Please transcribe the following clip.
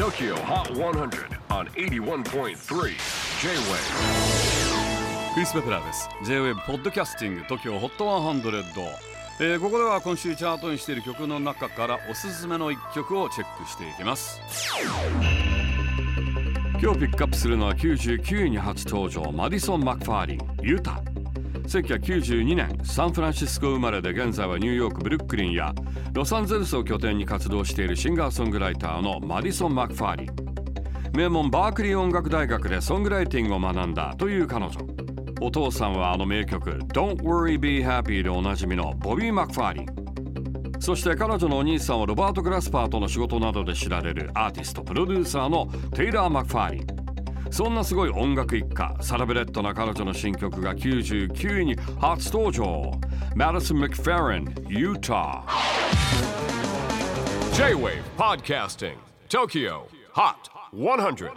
TOKYO HOT 100 on 81.3 J-WAVE クリス・ベプラーです。J-WAVE ポッドキャスティング TOKYO HOT 100、えーここでは今週チャートにしている曲の中からおすすめの一曲をチェックしていきます。今日ピックアップするのは99位に初登場マディソン・マクファーリンユタ1992年サンフランシスコ生まれで現在はニューヨークブルックリンやロサンゼルスを拠点に活動しているシンガーソングライターのマディソン・マクファーリン名門バークリー音楽大学でソングライティングを学んだという彼女。お父さんはあの名曲「Don't Worry Be Happy」でおなじみのボビー・マクファーリンそして彼女のお兄さんはロバート・グラスパーとの仕事などで知られるアーティストプロデューサーのテイラー・マクファーリンそんなすごい音楽一家サラブレッドな彼女の新曲が99位に初登場。マディソン・マクファーリンユタ J-WAVE PODCASTING TOKYO HOT 100